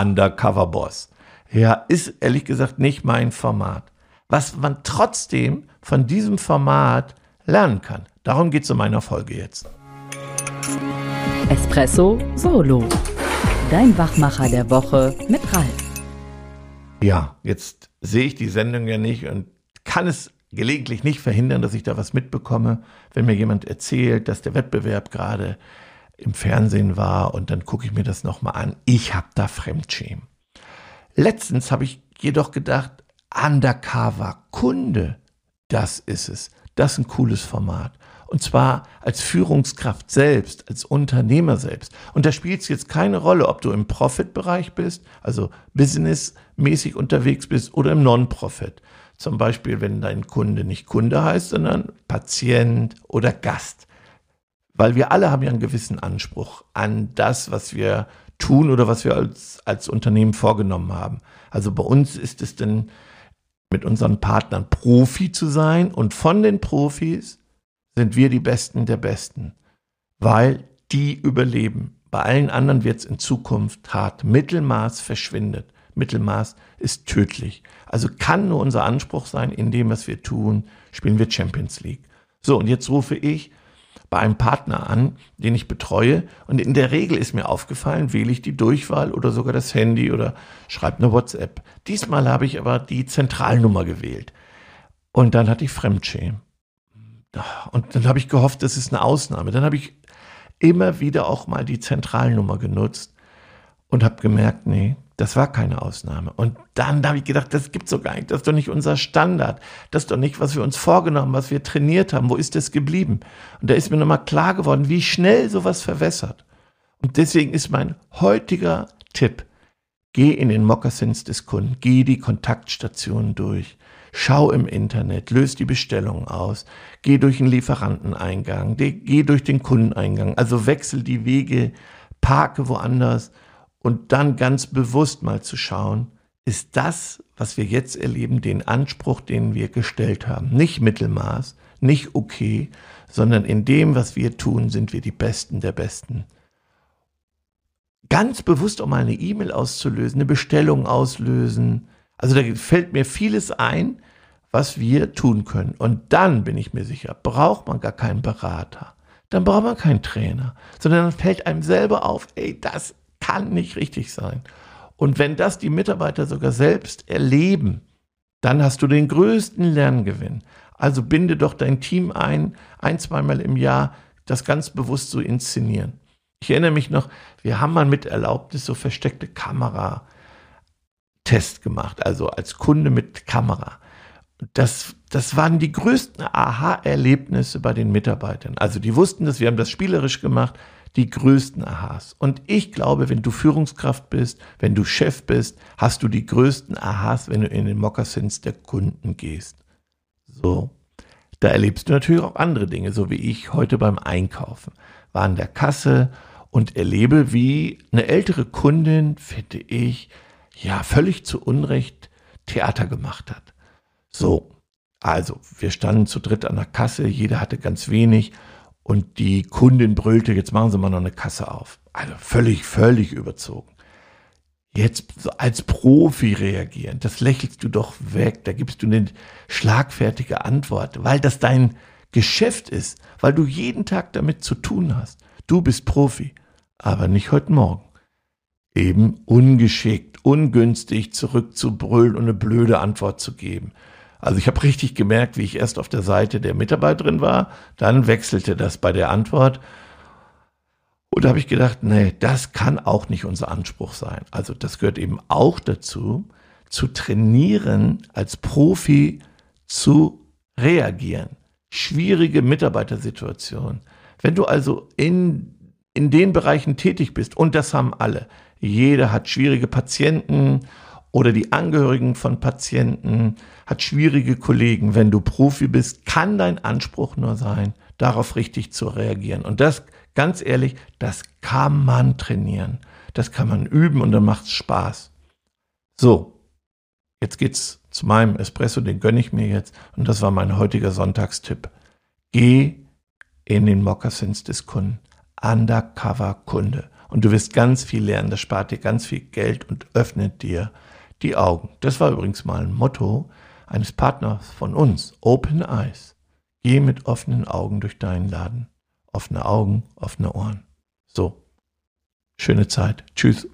Undercover Boss. Ja, ist ehrlich gesagt nicht mein Format. Was man trotzdem von diesem Format lernen kann. Darum geht es in meiner Folge jetzt. Espresso Solo. Dein Wachmacher der Woche mit Ralf. Ja, jetzt sehe ich die Sendung ja nicht und kann es gelegentlich nicht verhindern, dass ich da was mitbekomme, wenn mir jemand erzählt, dass der Wettbewerb gerade im Fernsehen war und dann gucke ich mir das nochmal an. Ich habe da Fremdschämen. Letztens habe ich jedoch gedacht, Undercover Kunde, das ist es. Das ist ein cooles Format. Und zwar als Führungskraft selbst, als Unternehmer selbst. Und da spielt es jetzt keine Rolle, ob du im Profit-Bereich bist, also businessmäßig unterwegs bist oder im Non-Profit. Zum Beispiel, wenn dein Kunde nicht Kunde heißt, sondern Patient oder Gast. Weil wir alle haben ja einen gewissen Anspruch an das, was wir tun oder was wir als, als Unternehmen vorgenommen haben. Also bei uns ist es denn mit unseren Partnern Profi zu sein und von den Profis sind wir die Besten der Besten, weil die überleben. Bei allen anderen wird es in Zukunft hart. Mittelmaß verschwindet. Mittelmaß ist tödlich. Also kann nur unser Anspruch sein, in dem, was wir tun, spielen wir Champions League. So, und jetzt rufe ich bei einem Partner an, den ich betreue. Und in der Regel ist mir aufgefallen, wähle ich die Durchwahl oder sogar das Handy oder schreibe eine WhatsApp. Diesmal habe ich aber die Zentralnummer gewählt. Und dann hatte ich Fremdschämen. Und dann habe ich gehofft, das ist eine Ausnahme. Dann habe ich immer wieder auch mal die Zentralnummer genutzt und habe gemerkt, nee, das war keine Ausnahme. Und dann habe ich gedacht, das gibt's doch gar nicht. Das ist doch nicht unser Standard. Das ist doch nicht, was wir uns vorgenommen, was wir trainiert haben. Wo ist das geblieben? Und da ist mir nochmal klar geworden, wie schnell sowas verwässert. Und deswegen ist mein heutiger Tipp, geh in den Moccasins des Kunden, geh die Kontaktstationen durch. Schau im Internet, löse die Bestellung aus, geh durch den Lieferanteneingang, geh durch den Kundeneingang, also wechsel die Wege, parke woanders und dann ganz bewusst mal zu schauen, ist das, was wir jetzt erleben, den Anspruch, den wir gestellt haben. Nicht Mittelmaß, nicht okay, sondern in dem, was wir tun, sind wir die Besten der Besten. Ganz bewusst auch mal eine E-Mail auszulösen, eine Bestellung auslösen. Also da fällt mir vieles ein, was wir tun können. Und dann bin ich mir sicher, braucht man gar keinen Berater. Dann braucht man keinen Trainer, sondern dann fällt einem selber auf, ey, das kann nicht richtig sein. Und wenn das die Mitarbeiter sogar selbst erleben, dann hast du den größten Lerngewinn. Also binde doch dein Team ein, ein, zweimal im Jahr, das ganz bewusst zu inszenieren. Ich erinnere mich noch, wir haben mal mit Erlaubnis so versteckte Kamera-Test gemacht, also als Kunde mit Kamera das, das waren die größten Aha-Erlebnisse bei den Mitarbeitern. Also die wussten das, wir haben das spielerisch gemacht, die größten Ahas. Und ich glaube, wenn du Führungskraft bist, wenn du Chef bist, hast du die größten Ahas, wenn du in den Moccasins der Kunden gehst. So. Da erlebst du natürlich auch andere Dinge, so wie ich heute beim Einkaufen. War an der Kasse und erlebe, wie eine ältere Kundin, finde ich, ja, völlig zu Unrecht Theater gemacht hat. So, also wir standen zu dritt an der Kasse, jeder hatte ganz wenig und die Kundin brüllte, jetzt machen Sie mal noch eine Kasse auf. Also völlig, völlig überzogen. Jetzt als Profi reagieren, das lächelst du doch weg, da gibst du eine schlagfertige Antwort, weil das dein Geschäft ist, weil du jeden Tag damit zu tun hast. Du bist Profi, aber nicht heute Morgen. Eben ungeschickt, ungünstig zurückzubrüllen und eine blöde Antwort zu geben. Also ich habe richtig gemerkt, wie ich erst auf der Seite der Mitarbeiterin war, dann wechselte das bei der Antwort. Und da habe ich gedacht, nee, das kann auch nicht unser Anspruch sein. Also das gehört eben auch dazu, zu trainieren, als Profi zu reagieren. Schwierige Mitarbeitersituationen. Wenn du also in, in den Bereichen tätig bist, und das haben alle, jeder hat schwierige Patienten oder die Angehörigen von Patienten, hat schwierige Kollegen. Wenn du Profi bist, kann dein Anspruch nur sein, darauf richtig zu reagieren. Und das, ganz ehrlich, das kann man trainieren. Das kann man üben und dann macht es Spaß. So, jetzt geht's zu meinem Espresso, den gönne ich mir jetzt. Und das war mein heutiger Sonntagstipp. Geh in den Moccasins des Kunden. Undercover Kunde. Und du wirst ganz viel lernen. Das spart dir ganz viel Geld und öffnet dir die Augen. Das war übrigens mal ein Motto eines Partners von uns. Open Eyes. Geh mit offenen Augen durch deinen Laden. Offene Augen, offene Ohren. So. Schöne Zeit. Tschüss.